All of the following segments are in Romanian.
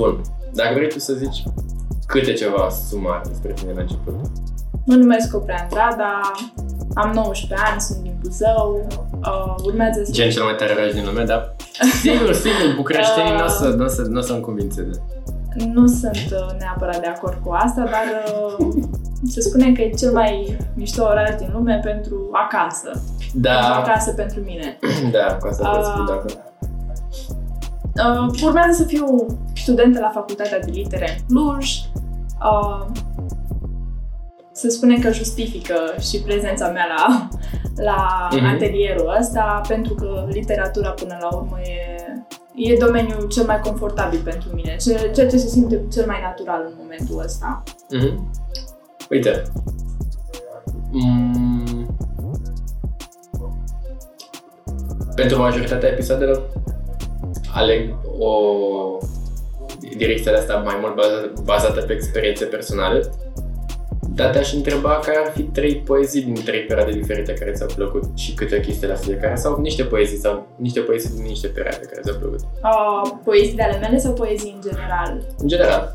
Bun. Dacă vrei tu să zici câte ceva sumar despre tine la început. Mă numesc Oprea Andrada, am 19 ani, sunt din Buzău, uh, urmează să... Gen cel mai tare oraș din lume, dar sigur, sigur, bucureștenii nu o să, n-o să, n-o să convințe de... Nu sunt uh, neapărat de acord cu asta, dar uh, se spune că e cel mai mișto oraș din lume pentru acasă. Da. Pentru acasă pentru mine. Da, cu asta pot să fiu Uh, de acord. Uh, urmează să fiu studentă la Facultatea de Litere în Cluj. Uh, se spune că justifică și prezența mea la, la Mhm. atelierul ăsta, pentru că literatura până la urmă e, e domeniul cel mai confortabil pentru mine, ce- ceea ce se simte cel mai natural în momentul ăsta. Mhm. Uite. Mm. Pentru majoritatea episoadelor aleg o direcție de asta mai mult bazată, bazată pe experiențe personale. Dar te-aș întreba care ar fi trei poezii din trei perioade diferite care ți-au plăcut și câte o chestie la fiecare sau niște poezii sau niște poezii din niște perioade care ți-au plăcut. Uh, poezii de ale mele sau poezii în general? În general,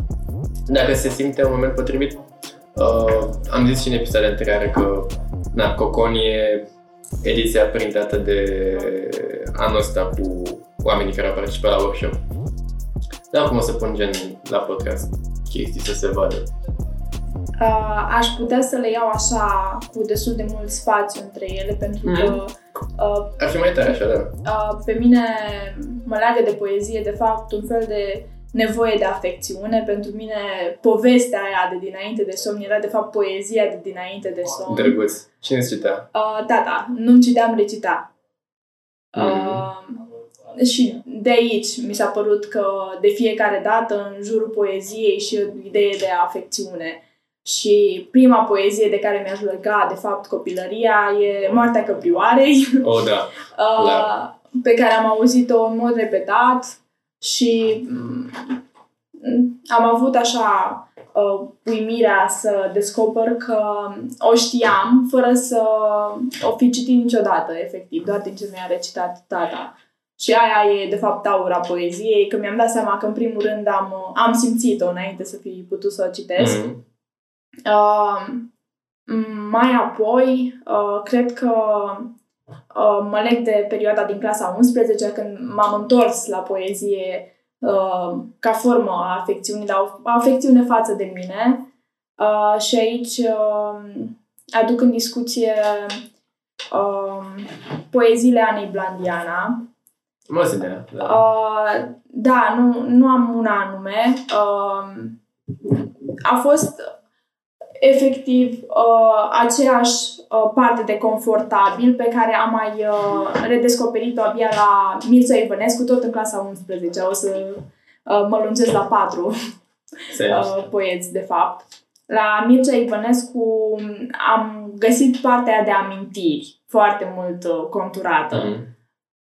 dacă se simte un moment potrivit, uh, am zis și în episoadele anterioare că na, Cocon e ediția printată de anul ăsta cu oamenii care au participat la workshop. Dar acum o să pun gen la podcast chestii să se vadă. Uh, aș putea să le iau așa cu destul de mult spațiu între ele pentru că Mhm. uh, Ar fi mai tare așa, da. uh, pe mine mă leagă de poezie de fapt un fel de nevoie de afecțiune. Pentru mine povestea aia de dinainte de somn era de fapt poezia de dinainte de somn. Drăguț. Cine îți citea? Uh, tata, nu citeam, recita. Mhm. Uh, și de aici mi s-a părut că de fiecare dată în jurul poeziei și o idee de afecțiune. Și prima poezie de care mi-aș lega, de fapt, copilăria e Moartea Căprioarei, Oh, da. uh, Clar. pe care am auzit-o în mod repetat și mm, am avut așa uh, uimirea să descoper că o știam fără să o fi citit niciodată, efectiv, doar din ce mi-a recitat tata. Și aia e, de fapt, aura poeziei, că mi-am dat seama că, în primul rând, am, am simțit-o înainte să fi putut să o citesc. Mhm. Uh, mai apoi, uh, cred că uh, mă leg de perioada din clasa 11, când m-am întors la poezie uh, ca formă a afecțiunii, dar o afecțiune față de mine. Uh, și aici uh, aduc în discuție uh, poeziile Anei Blandiana, Mă zic, da. Uh, da, nu, nu am un anume. Uh, a fost efectiv uh, aceeași uh, parte de confortabil pe care am mai uh, redescoperit-o abia la Mircea Ivănescu, tot în clasa 11. O să uh, mă lungesc la patru Serios. uh, poeți, de fapt. La Mircea Ivănescu am găsit partea aia de amintiri foarte mult uh, conturată Mhm.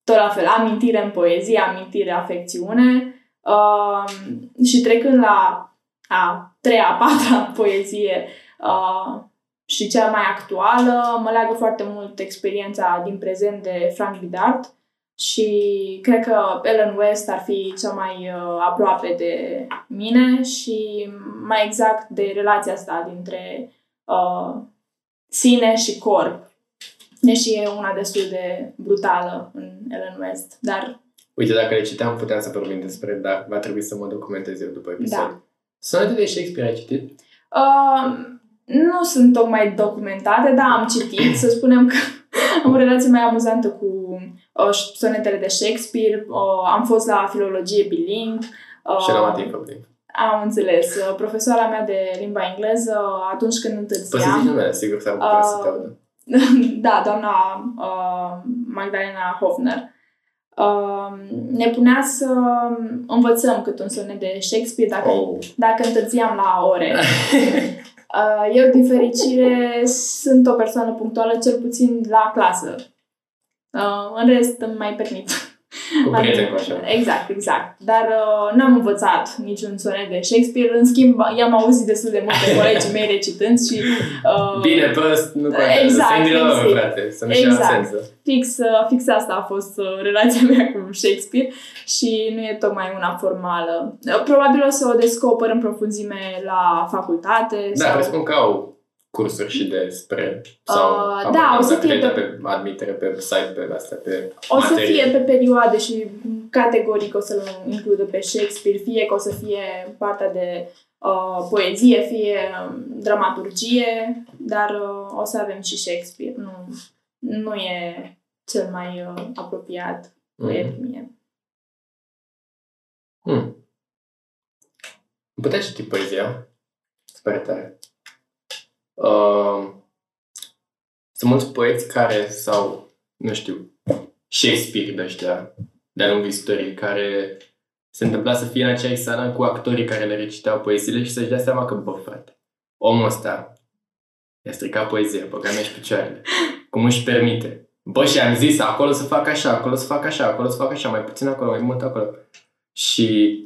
Tot la fel, amintire în poezie, amintire, afecțiune uh, și trecând la a treia, a patra poezie uh, și cea mai actuală, mă leagă foarte mult experiența din prezent de Frank Bidart și cred că Ellen West ar fi cea mai uh, aproape de mine și mai exact de relația asta dintre uh, sine și corp. Deși e una destul de brutală în Ellen West, dar Uite, dacă le citeam, puteam să vorbim despre, dar va trebui să mă documentez eu după episod. Da. Sonete de Shakespeare ai citit? uh, nu sunt tocmai documentate, dar am citit. Să spunem că am o relație mai amuzantă cu uh, sonetele de Shakespeare. Uh, am fost la filologie biling. Uh, Și la Matin Făptin. Am înțeles. Uh, profesoara mea de limba engleză, atunci când Poți să zici întârziam... numele, sigur s-ar putea să te Uh, audă. da, doamna uh, Magdalena Hofner. Uh, ne punea să învățăm cât un sonet de Shakespeare dacă, Oh. dacă întârziam la ore. Uh, eu, din fericire, sunt o persoană punctuală, cel puțin la clasă. Uh, în rest, îmi mai permit Cu prieteni cu așa. Exact, exact. Dar uh, n-am învățat niciun sonet de Shakespeare. În schimb, i-am auzit destul de multe colegii mei recitând și... Uh, Bine, prost, nu contează. Exact, Să intri la exact. urmă, frate. Să nu Exact. exact. sensă. fix, uh, fix asta a fost uh, relația mea cu Shakespeare și nu e tocmai una formală. Uh, Probabil o să o descoper în profunzime la facultate. Da, sau... presupun că au cursuri și despre sau Uh, habar da, n-am o să dacă fie le dă pe- pe admitere, pe site, pe astea, pe O să materie. fie pe perioade și categoric o să-l includă pe Shakespeare, fie că o să fie partea de uh, poezie, fie um, dramaturgie, dar uh, o să avem și Shakespeare. Nu, nu e cel mai uh, apropiat proiect Mhm. mie. Hmm. Putea citi poezia. Super tare. Uh, sunt mulți poeți care sau, nu știu, Shakespeare de ăștia de-a lungul istoriei care se întâmpla să fie în aceeași sală cu actorii care le recitau poeziile și să-și dea seama că, bă, frate, omul ăsta i-a stricat poezia, băga mea și picioarele. Cum își permite? Bă, și am zis, acolo să fac așa, acolo să fac așa, acolo să fac așa, mai puțin acolo, mai mult acolo. Și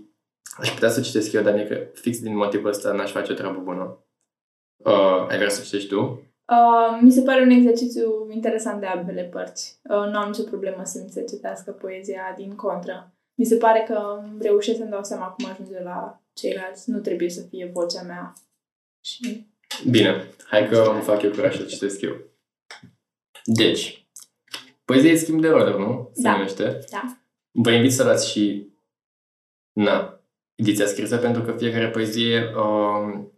aș putea să citesc eu, dar e că fix din motivul ăsta n-aș face o treabă bună. Uh, ai vrea să citești tu? Uh, mi se pare un exercițiu interesant de ambele părți. Uh, nu am nicio problemă să mi se citească poezia din contră. Mi se pare că reușesc să-mi dau seama cum ajunge la ceilalți. Nu trebuie să fie vocea mea. Și Bine, hai că îmi fac eu curaj să citesc eu. Deci, poezia e schimb de roluri, nu? Se Da. numește. Da. Vă invit să luați și na, ediția scrisă, pentru că fiecare poezie um,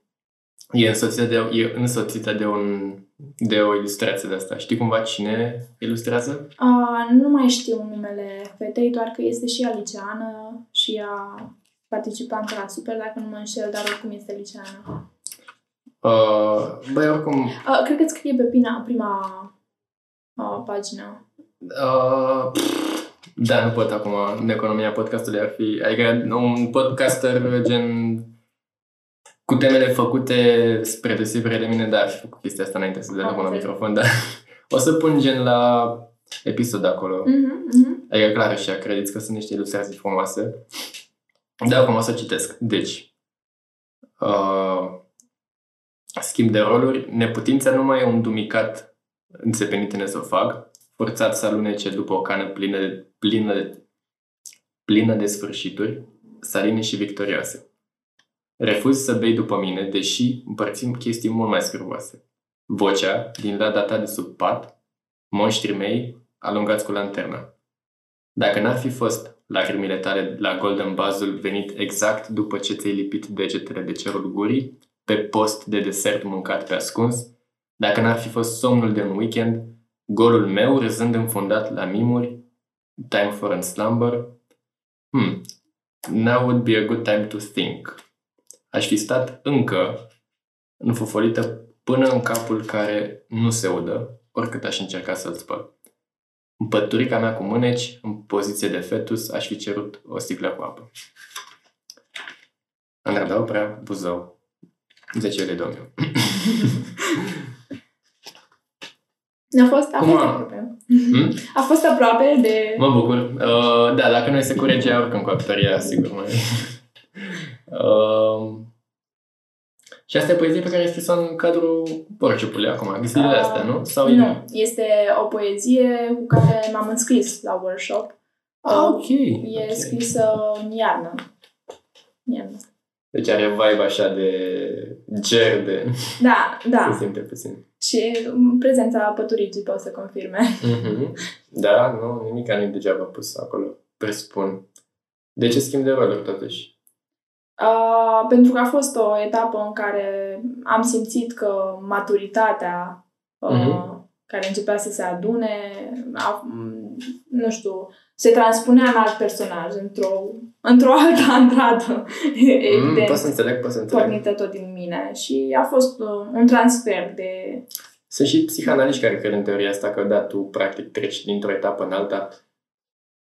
e, însoțită de, e însoțită de, un, de o ilustrație de asta. Știi cumva cine ilustrează? Uh, nu mai știu numele fetei, doar că este și ea liceană și ea participantă la Super, dacă nu mă înșel, dar oricum este liceană. Uh, băi, oricum, Uh, cred că scrie pe prima, prima uh, pagină. Uh, pff, da, nu pot acum. În economia podcastului ar fi... Adică un podcaster gen cu temele făcute spre deosebire de mine, da, ar fi făcut chestia asta înainte să dea Am la înțeles. microfon, dar o să pun gen la episod acolo. Mhm, mhm. Adică clar și credeți că sunt niște ilustrații frumoase. Da, acum o să citesc. Deci, uh, schimb de roluri, neputința nu mai e un dumicat înțepenit în esofag, forțat să alunece după o cană plină de, plină de, plină de sfârșituri, saline și victorioase. Refuz să bei după mine, deși împărțim chestii mult mai scârboase. Vocea, din lada ta de sub pat, monștrii mei, alungați cu lanterna. Dacă n-ar fi fost lacrimile tale la Golden Bazul venit exact după ce ți-ai lipit degetele de cerul gurii, pe post de desert mâncat pe ascuns, dacă n-ar fi fost somnul de un weekend, golul meu râzând înfundat la mimuri, time for a slumber, hmm, now would be a good time to think. Aș fi stat încă înfufolită până în capul care nu se udă, oricât aș încerca să-l spăl. În păturica mea cu mâneci, în poziție de fetus, aș fi cerut o sticlă cu apă. Andra dau prea Buzău. 10 lei, domnul. A fost, a Cum fost a- aproape. Hmm? A fost aproape de... Mă bucur. Uh, da, dacă nu se cu regia, oricum cu actoria, sigur mai. Uh, și asta e poezie pe care ai scris-o în cadrul Porciupului acum, zilele Ah, astea, nu? Sau Nu, este o poezie cu care m-am înscris la workshop. Ah, ok. E ok. scrisă în iarnă. Iarnă. Deci are vibe așa de ger, de... Da, da. Se simte puțin. Și um, prezența păturicii pot să confirme. Mhm. Da, nu, nimic nu e degeaba pus acolo, presupun. De ce schimb de roluri, totuși? Uh, pentru că a fost o etapă în care am simțit că maturitatea uh, Mhm. care începea să se adune, a, m, nu știu, se transpunea în alt personaj, într-o, într-o altă andradă, Mm, evident, pot să înțeleg, pot să înțeleg. pornită tot din mine. Și a fost uh, un transfer de... Sunt și psihanaliști care cred în teoria asta că, da, tu practic treci dintr-o etapă în alta,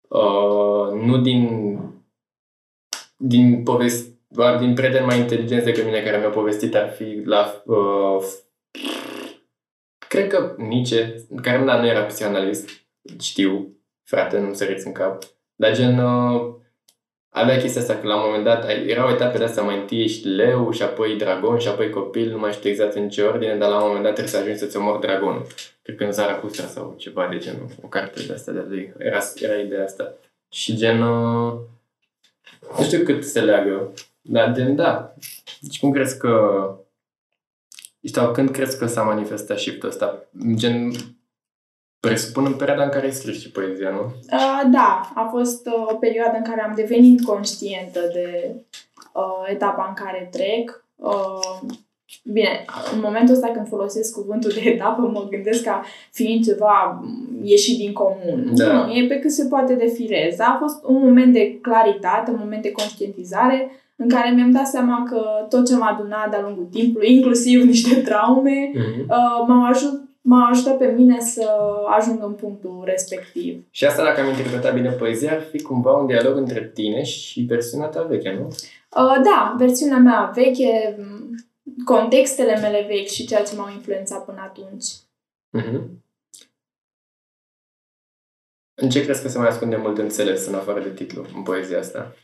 uh, nu din din povesti, doar din prieteni mai inteligenți decât mine care mi-au povestit ar fi la uh, cred că Nietzsche, care da, nu era psihanalist, știu, frate, nu săriți în cap, Dar gen, uh, avea chestia asta că la un moment dat ai- erau etape de astea, mai întâi ești leu și apoi dragon și apoi copil, nu mai știu exact în ce ordine, dar la un moment dat trebuie să ajungi să-ți omori dragonul. Cred că în Zarathustra sau ceva de genul, o carte de asta de lui. Era, era ideea asta. Și gen, uh, nu știu cât se leagă, dar gen, da. Deci cum crezi că sau când crezi că s-a manifestat shift-ul ăsta? Gen, presupun în perioada în care ai scris și poezia, nu? Uh, da, a fost uh, o perioadă în care am devenit conștientă de uh, etapa în care trec. Uh, bine, în momentul ăsta când folosesc cuvântul de etapă, mă gândesc ca fiind ceva mm, ieșit din comun. Da. Nu, e pe cât se poate de firez. A fost un moment de claritate, un moment de conștientizare în care mi-am dat seama că tot ce m-a adunat de-a lungul timpului, inclusiv niște traume, Mm-hmm. uh, m-au, ajut, m-au ajutat pe mine să ajung în punctul respectiv. Și asta, dacă am interpretat bine poezia, ar fi cumva un dialog între tine și versiunea ta veche, nu? Uh, da, versiunea mea veche, m, contextele mele vechi și ceea ce m-au influențat până atunci. Mm-hmm. În ce crezi că se mai ascunde mult înțeles în afară de titlu în poezia asta?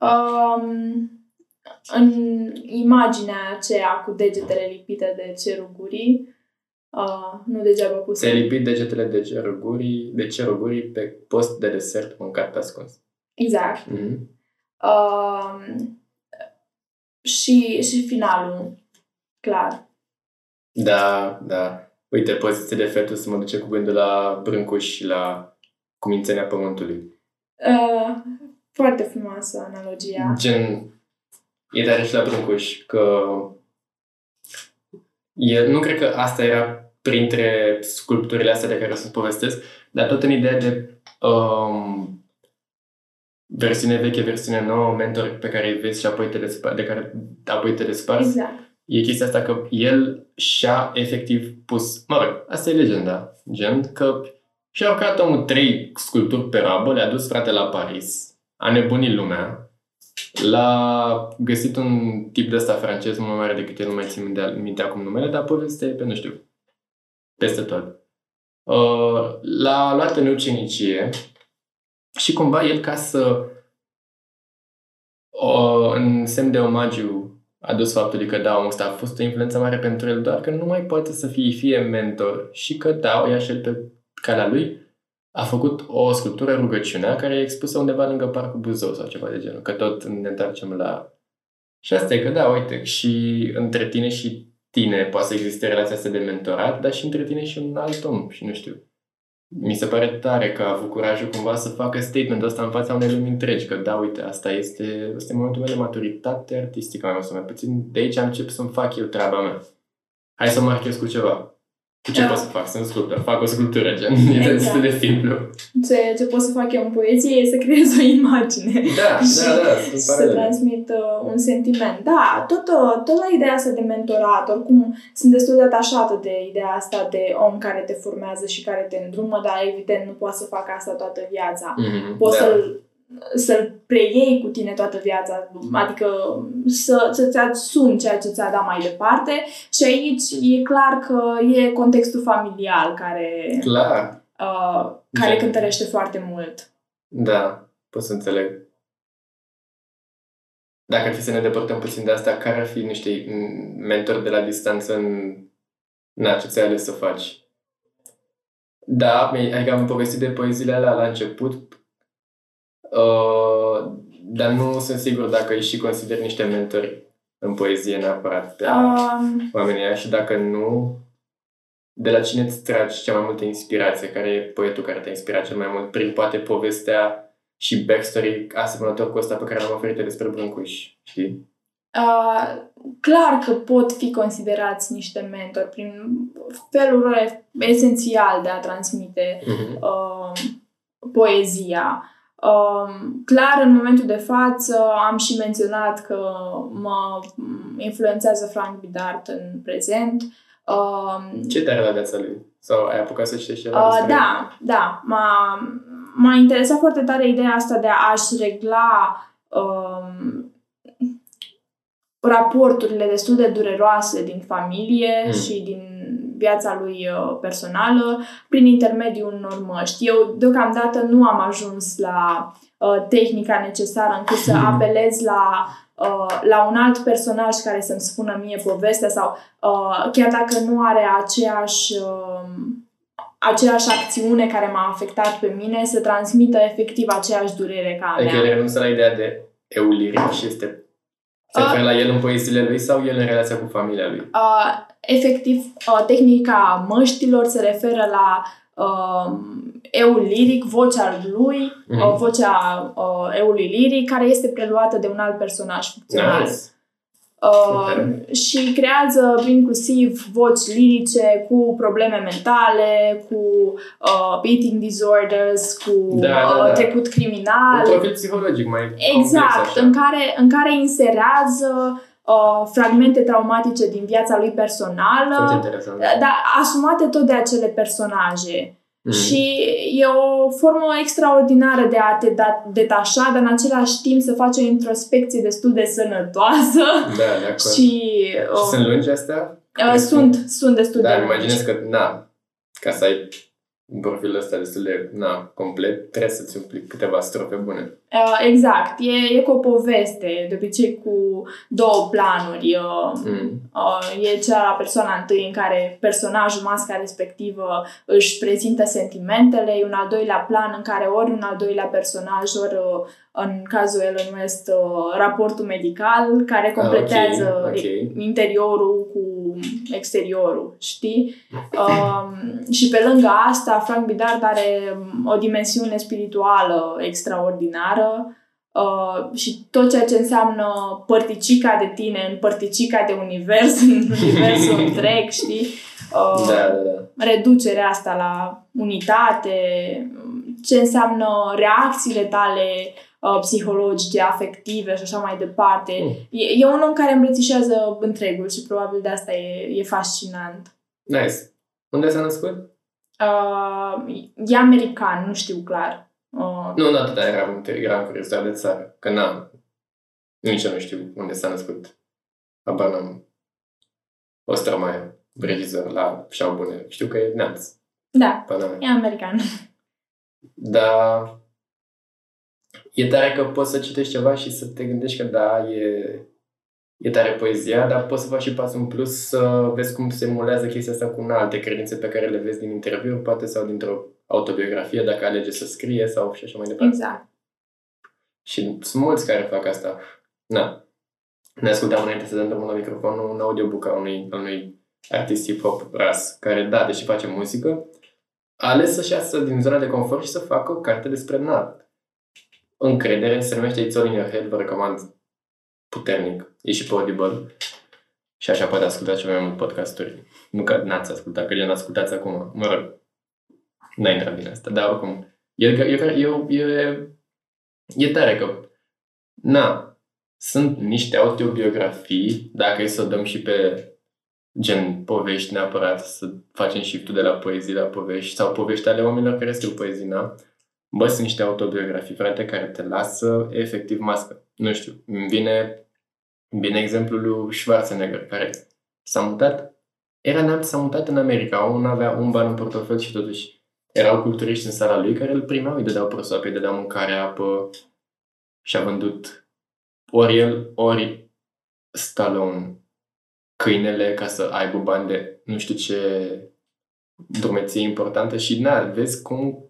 Um, în imaginea aceea cu degetele lipite de cerul gurii, uh, nu degeaba pus. Ți-ai lipit degetele de cerul gurii, de cerul gurii pe post de desert mâncat pe ascuns. Exact. Mm-hmm. Um, și, și finalul, clar. Da, da. Uite, poziție de fetus mă duce cu gândul la Brâncuș și la cumințenia pământului. Uh, foarte frumoasă analogia. Gen, e tare și la Brâncuș că e, nu cred că asta era printre sculpturile astea de care o să povestesc, dar tot în ideea de um, versiune veche, versiune nouă, mentor pe care îi vezi și apoi te despar, de care apoi te desparți. Exact. E chestia asta că el și-a efectiv pus, mă rog, asta e legenda, gen, că și-a urcat omul trei sculpturi pe rabă, le-a dus frate la Paris, a nebunit lumea, l-a găsit un tip de ăsta francez mult mai mare decât el, nu mai țin minte, minte acum numele, dar povestea e pe, nu știu, peste tot. Uh, l-a luat în ucenicie și cumva el ca să uh, în semn de omagiu adus faptului că da, omul ăsta a fost o influență mare pentru el, doar că nu mai poate să fie fie mentor și că da, o ia și el pe calea lui, a făcut o sculptură rugăciunea care e expusă undeva lângă Parcul Buzău sau ceva de genul, că tot ne întoarcem la... Și asta e că da, uite, și între tine și tine poate să existe relația asta de mentorat, dar și între tine și un alt om și nu știu. Mi se pare tare că a avut curajul cumva să facă statementul ăsta în fața unei lumi întregi, că da, uite, asta este, asta e momentul meu de maturitate artistică, mai mult sau mai puțin. De aici încep să-mi fac eu treaba mea. Hai să marchez cu ceva. Cu ce Da. pot să fac? Sunt sculptor. Fac o sculptură, gen. E Exact. destul de simplu. Ce, ce pot să fac eu în poezie e să creez o imagine. Da, Și- da, da, și sunt să paralele. transmit uh, un sentiment. Da, tot, uh, tot la ideea asta de mentorat, oricum sunt destul de atașată de ideea asta de om care te formează și care te îndrumă, dar evident nu poate să facă asta toată viața. Mhm, Poți da. să-l, să-l preiei cu tine toată viața, adică să, să-ți asumi ceea ce ți-a dat mai departe și aici e clar că e contextul familial care, Clar. uh, care Gen. cântărește foarte mult. Da, pot să înțeleg. Dacă ar fi să ne depărtăm puțin de asta, care ar fi niște m, mentori de la distanță în na, ce ți-ai ales să faci? Da, mi- adică am povestit de poeziile alea la început, uh, dar nu sunt sigur dacă îi și consider niște mentori în poezie neapărat pe Um, oamenii ăia și dacă nu, de la cine îți tragi cea mai multă inspirație? Care e poetul care te-a inspirat cel mai mult? Prin poate povestea și backstory asemănător cu ăsta pe care l-am oferit despre Brâncuș, știi? Uh, clar că pot fi considerați niște mentori prin felul lor esențial de a transmite Mm-hmm. uh, poezia. Uh, clar, în momentul de față am și menționat că mă influențează Frank Bidart în prezent. Uh, Ce te-are la viața lui? Sau ai apucat să citești ceva Uh, despre da, da. M-a, m-a interesat foarte tare ideea asta de a-și regla um, raporturile destul de dureroase din familie Mm. și din viața lui uh, personală prin intermediul unor măști. Eu deocamdată nu am ajuns la uh, tehnica necesară încât să apelez la uh, la un alt personaj care să-mi spună mie povestea sau uh, chiar dacă nu are aceeași uh, aceeași acțiune care m-a afectat pe mine să transmită efectiv aceeași durere ca a Adică mea. el renunță la ideea de euliric și este... Se Uh. referă la el în poeziile lui sau el în relația cu familia lui? Uh, efectiv, uh, tehnica măștilor se referă la uh, eul liric, vocea lui, Mhm. uh, vocea uh, eului liric, care este preluată de un alt personaj ficțional. Nice. Uh, Super. și creează inclusiv voci lirice cu probleme mentale, cu uh, eating disorders, cu Da, da, uh, da. trecut criminal. Un profil psihologic mai Exact, complex așa. în care, în care inserează uh, fragmente traumatice din viața lui Foarte personală, interesant. dar asumate tot de acele personaje. Mhm. Și e o formă extraordinară de a te da, detașa, dar în același timp să faci o introspecție destul de sănătoasă. Da, de acord. Și, Și uh, sunt lungi astea? uh, sunt, sunt destul Da, de îmi lungi. imaginez că, na, ca să ai un profil ăsta destul de, na, complet, trebuie să-ți umpli câteva strofe bune. Uh, exact, e, e cu o poveste, de obicei cu două planuri. Uh, Mm. Uh, e cea la persoana întâi în care personajul, masca respectivă, își prezintă sentimentele, e un al doilea plan în care ori un al doilea personaj, ori uh, în cazul el numesc uh, raportul medical, care completează Ah, ok, ok. interiorul cu exteriorul, știi? Um, și pe lângă asta, Frank Bidard are um, o dimensiune spirituală extraordinară uh, și tot ceea ce înseamnă părticica de tine în părticica de univers, în universul întreg, știi? Uh, Da, da, da. reducerea asta la unitate, ce înseamnă reacțiile tale uh, psihologice, afective și așa mai departe. Mm. E, e un om care îmbrățișează întregul și probabil de asta e, e fascinant. Nice. Unde s-a născut? Uh, e american, nu știu clar. Uh, Nu, nu atâta eram, eram curios, doar de țară. Că n-am. Nici eu nu știu unde s-a născut. Habar n-am. Ostromaiu, regizor la Șau Bune. Știu că e neamț. da, Pana mea. e american. Dar e tare că poți să citești ceva și să te gândești că da, e, e tare poezia, dar poți să faci și pasul în plus să vezi cum se emulează chestia asta cu alte credințe pe care le vezi din interviu, poate sau dintr-o autobiografie, dacă alege să scrie sau și așa mai departe. Exact. Și sunt mulți care fac asta. Na. Ne ascultam înainte să dăm drumul la microfon un audiobook al unui, al unui artist hip-hop ras, care, da, deși face muzică, a ales să-și iasă din zona de confort și să facă o carte despre nat. Încredere, se numește It's All In Your Head, vă recomand puternic. E și pe Audible. Și așa poate asculta ceva mai mult podcasturi. Nu că n-ați ascultat, că gen ascultați acum. Mă rog, n-a intrat bine asta, dar oricum. E, e, e, e, e tare că, na, sunt niște autobiografii, dacă e să o dăm și pe gen povești neapărat, să facem shift de la poezii la povești sau povești ale oamenilor care scriu poezii, na? Bă, sunt niște autobiografii, frate, care te lasă efectiv mască. Nu știu, îmi vine, îmi vine exemplul lui Schwarzenegger, care s-a mutat, era neamț, s-a mutat în America, omul nu avea un ban în portofel și totuși erau culturiști în sala lui care îl primeau, îi dădeau prosoape, îi dădeau mâncare, apă și a vândut ori el, ori Stallone câinele ca să aibă bani de nu știu ce drumeție importantă și na, vezi cum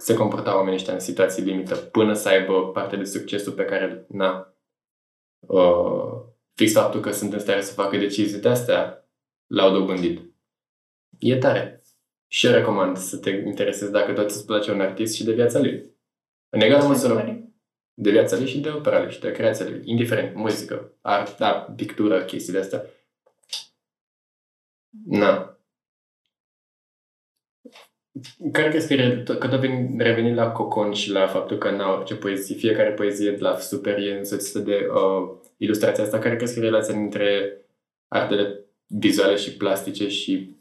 se comportau oamenii ăștia în situații limită până să aibă parte de succesul pe care, na, uh, fix faptul că sunt în stare să facă decizii de astea l-au dobândit. E tare. Și eu recomand să te interesezi dacă tot îți place un artist și de viața lui. În egală măsură de viața lui și de opera lui și de creația lui. Indiferent, muzică, art, da, pictură, chestiile astea. Na. Care crezi că, re- că tot veni- revenim la Cocon și la faptul că na, orice poezie, fiecare poezie de la super e însoțită de uh, ilustrația asta, care crezi că e relația dintre artele vizuale și plastice și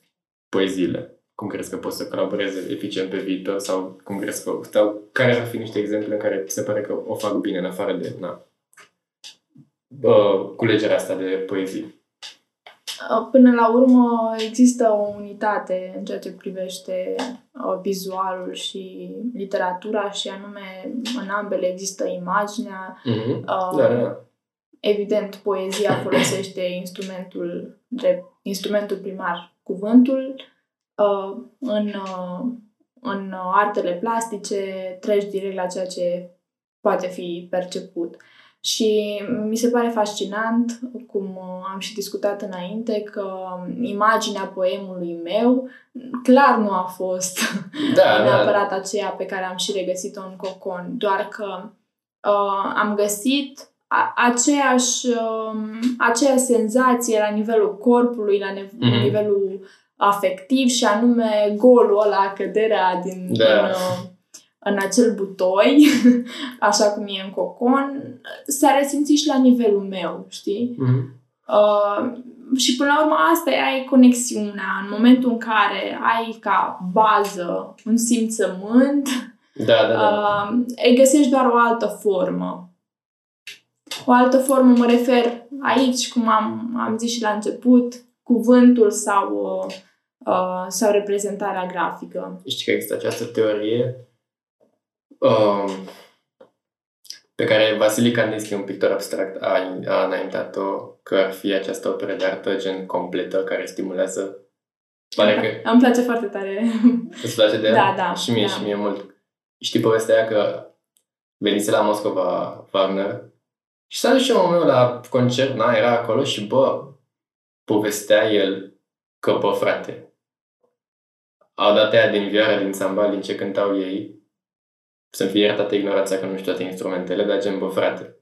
poeziile? Cum crezi că pot să colaboreze eficient pe viitor sau cum crezi că, sau care ar fi niște exemple în care ți se pare că o fac bine în afară de na, uh, culegerea asta de poezii? Până la urmă există o unitate în ceea ce privește vizualul și literatura și anume în ambele există imaginea. Mm-hmm. Uh, da, da. Evident, poezia folosește instrumentul de instrumentul primar, cuvântul. Uh, în, uh, în artele plastice treci direct la ceea ce poate fi perceput. Și mi se pare fascinant, cum am și discutat înainte, că imaginea poemului meu clar nu a fost da, da. neapărat da. aceea pe care am și regăsit-o în cocon, doar că uh, am găsit a, aceeași, uh, aceeași senzație la nivelul corpului, la ne- mm-hmm. nivelul afectiv și anume golul ăla, căderea din, da. din uh, în acel butoi, așa cum e în cocon, s-a resimțit și la nivelul meu, știi? Mm-hmm. Uh, și până la urmă asta e conexiunea. În momentul în care ai ca bază un simțământ, da, da, da. Uh, îi găsești doar o altă formă. O altă formă mă refer aici, cum am, am zis și la început, cuvântul sau, uh, sau reprezentarea grafică. Știi că există această teorie um, pe care Vasily Kandinsky, un pictor abstract, a, a înaintat-o că ar fi această operă de artă gen completă care stimulează Pare da, că... Îmi place foarte tare. Îți place de Da, da. Și mie, da. și mie mult. Știi povestea aia că venise la Moscova Wagner și s-a dus și omul meu la concert, na, era acolo și bă, povestea el că, bă, frate, au dat aia din vioară, din sambal, din ce cântau ei, să-mi fie iertată ignoranța că nu știu toate instrumentele, dar gen, bă, frate,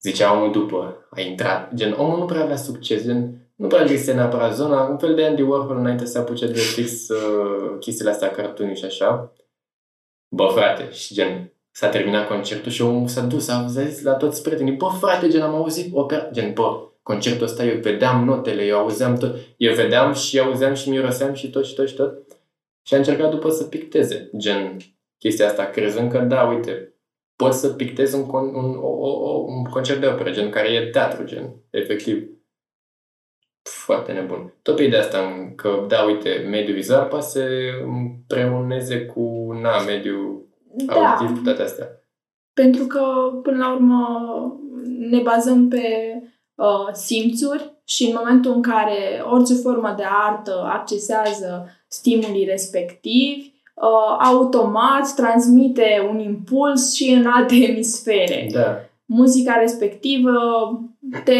zicea omul după, a intrat, gen, omul nu prea avea succes, gen, nu prea găsise neapărat zona, un fel de Andy Warhol înainte să apuce de fix uh, chestiile astea, cartuni și așa. Bă, frate, și gen, s-a terminat concertul și omul s-a dus, a zis la toți prietenii, bă, frate, gen, am auzit opera, gen, bă, concertul ăsta, eu vedeam notele, eu auzeam tot, eu vedeam și auzeam și miroseam și tot și tot și tot. Și a încercat după să picteze, gen, chestia asta, crezând că, da, uite, pot să pictez un, con- un, o, o, un concert de operă, gen, care e teatru, gen, efectiv. Foarte nebun. Tot pe ideea asta, că, da, uite, mediul vizual poate să împreuneze cu, na, mediul Da, auditiv, cu toate astea. pentru că, până la urmă, ne bazăm pe uh, simțuri și în momentul în care orice formă de artă accesează stimulii respectivi, uh, automat transmite un impuls și în alte emisfere. Da. Muzica respectivă te,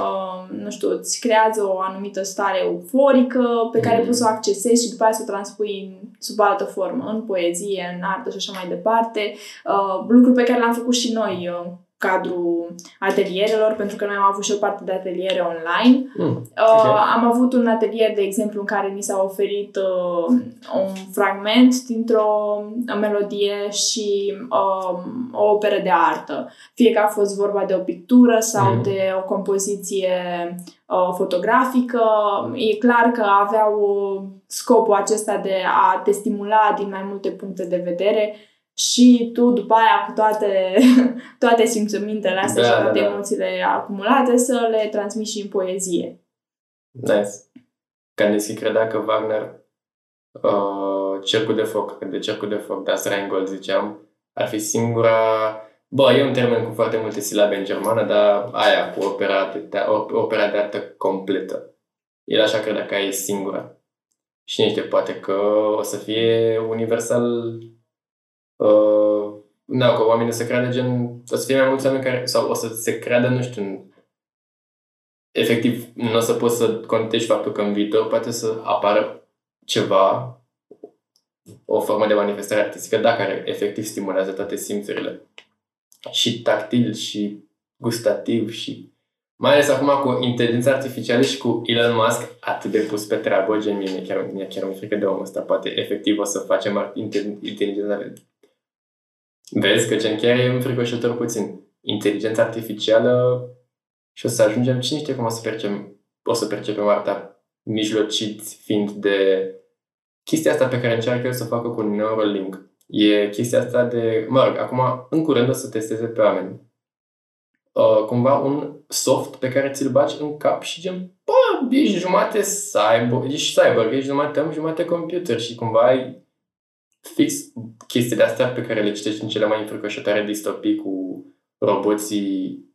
uh, nu știu, îți creează o anumită stare euforică pe care Mhm. poți să o accesezi și după aceea să o transpui în, sub altă formă, în poezie, în artă și așa mai departe. Uh, lucru pe care l-am făcut și noi în cadrul atelierelor, pentru că noi am avut și o parte de ateliere online. Mm. Uh, Ok. Am avut un atelier, de exemplu, în care ni s-a oferit uh, un fragment dintr-o melodie și um, o operă de artă. Fie că a fost vorba de o pictură sau Mhm. de o compoziție uh, fotografică. E clar că aveau uh, scopul acesta de a te stimula din mai multe puncte de vedere și tu după aia cu toate, toate simțămintele astea Da, și da, toate da. emoțiile acumulate să le transmiți și în poezie. Nice. Kandinsky credea că Wagner, uh, cercul de foc, de cercul de foc, Das Rheingold, ziceam, ar fi singura... Bă, e un termen cu foarte multe silabe în germană, dar aia, cu opera de, te- op- opera de artă completă. El așa credea că aia e singura. Și niște poate că o să fie universal... Uh, da, că oamenii să creadă gen... O să fie mai mulți oameni care... Sau o să se creadă, nu știu, în efectiv nu o să poți să contești faptul că în viitor poate să apară ceva, o formă de manifestare artistică, da, care efectiv stimulează toate simțurile. Și tactil, și gustativ, și mai ales acum cu inteligența artificială și cu Elon Musk atât de pus pe treabă, gen mie mi-e chiar, mi-e chiar mi frică de omul ăsta, poate efectiv o să facem ar- inte- inteligența Vezi că gen chiar e înfricoșător puțin. Inteligența artificială și o să ajungem, cine știe cum o să percepem, o să percepem arta mijlociți fiind de chestia asta pe care încearcă el să o facă cu Neuralink. E chestia asta de, mă rog, acum în curând o să testeze pe oameni. uh, cumva un soft pe care ți-l bagi în cap și gen, bă, ești jumate cyber, ești cyber, ești jumate om, jumate computer și cumva ai fix chestiile astea pe care le citești în cele mai înfricoșătoare distopii cu roboții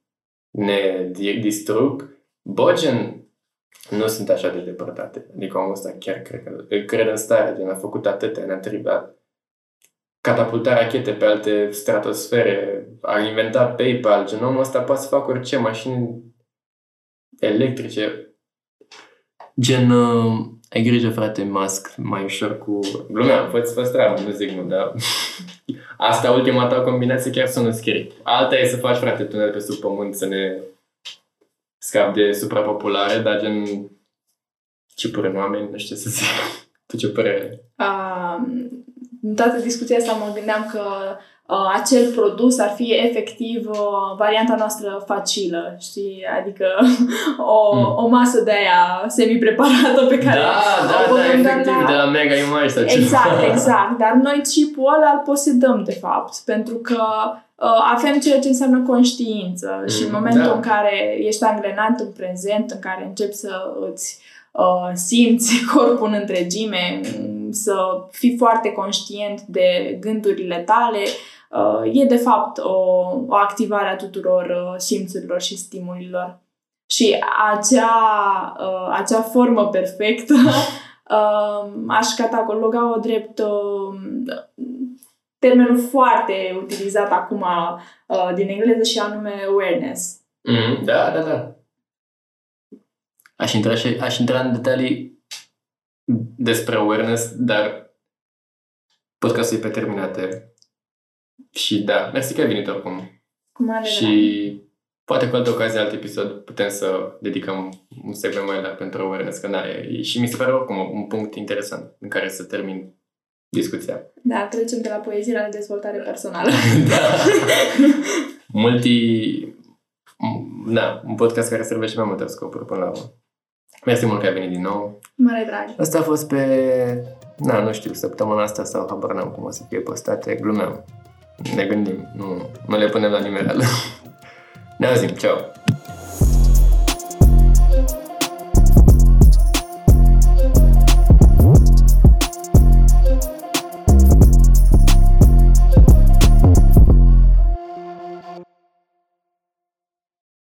ne distrug, bă, gen, nu sunt așa de depărtate. Adică omul ăsta chiar cred că, cred în stare, gen, a făcut atâtea, ne-a tribat catapulta rachete pe alte stratosfere, a inventat PayPal, gen omul ăsta poate să facă orice, mașini electrice. Gen, uh, ai grijă, frate, Musk, mai ușor cu... Glumea, fă-ți fă treabă, nu zic nu, dar... Asta, ultima ta combinație, chiar sună scary. Alta e să faci, frate, tunel pe sub pământ, să ne scap de suprapopulare, dar gen cipuri în oameni, nu știu să zic. Tu ce părere uh, În toată discuția asta mă gândeam că uh, acel produs ar fi efectiv uh, varianta noastră facilă, știi? Adică o, mm. o masă de aia semi-preparată pe care Da, da, da, efectiv, la... de la Mega Image sau Exact, exact. Dar noi chipul ăla îl posedăm, de fapt, pentru că uh, avem ceea ce înseamnă conștiință mm, și în momentul da. în care ești angrenat în prezent, în care începi să îți uh, simți corpul în întregime, să fii foarte conștient de gândurile tale, uh, e de fapt o, o activare a tuturor uh, simțurilor și stimulilor. Și acea, uh, acea formă perfectă uh, aș cataloga-o drept uh, termenul foarte utilizat acum uh, din engleză și anume awareness. Mm, da, da, da. Aș intra, și, aș intra în detalii despre awareness, dar podcastul e pe terminate. Și da, mersi că ai venit oricum. Cum are Și poate cu altă ocazie, alt episod, putem să dedicăm un segment mai larg pentru awareness, că da, e, și mi se pare oricum un punct interesant în care să termin discuția. Da, trecem de la poezie la dezvoltare personală. da. Multi... Da, un podcast care servește mai multe scopuri până la urmă. Mersi mult că ai venit din nou. Mare drag. Asta a fost pe... Na, nu știu, săptămâna asta sau habar n-am cum o să fie postate. Glumeam. Ne gândim. Nu, nu le punem la nimereală. ne auzim. Ceau!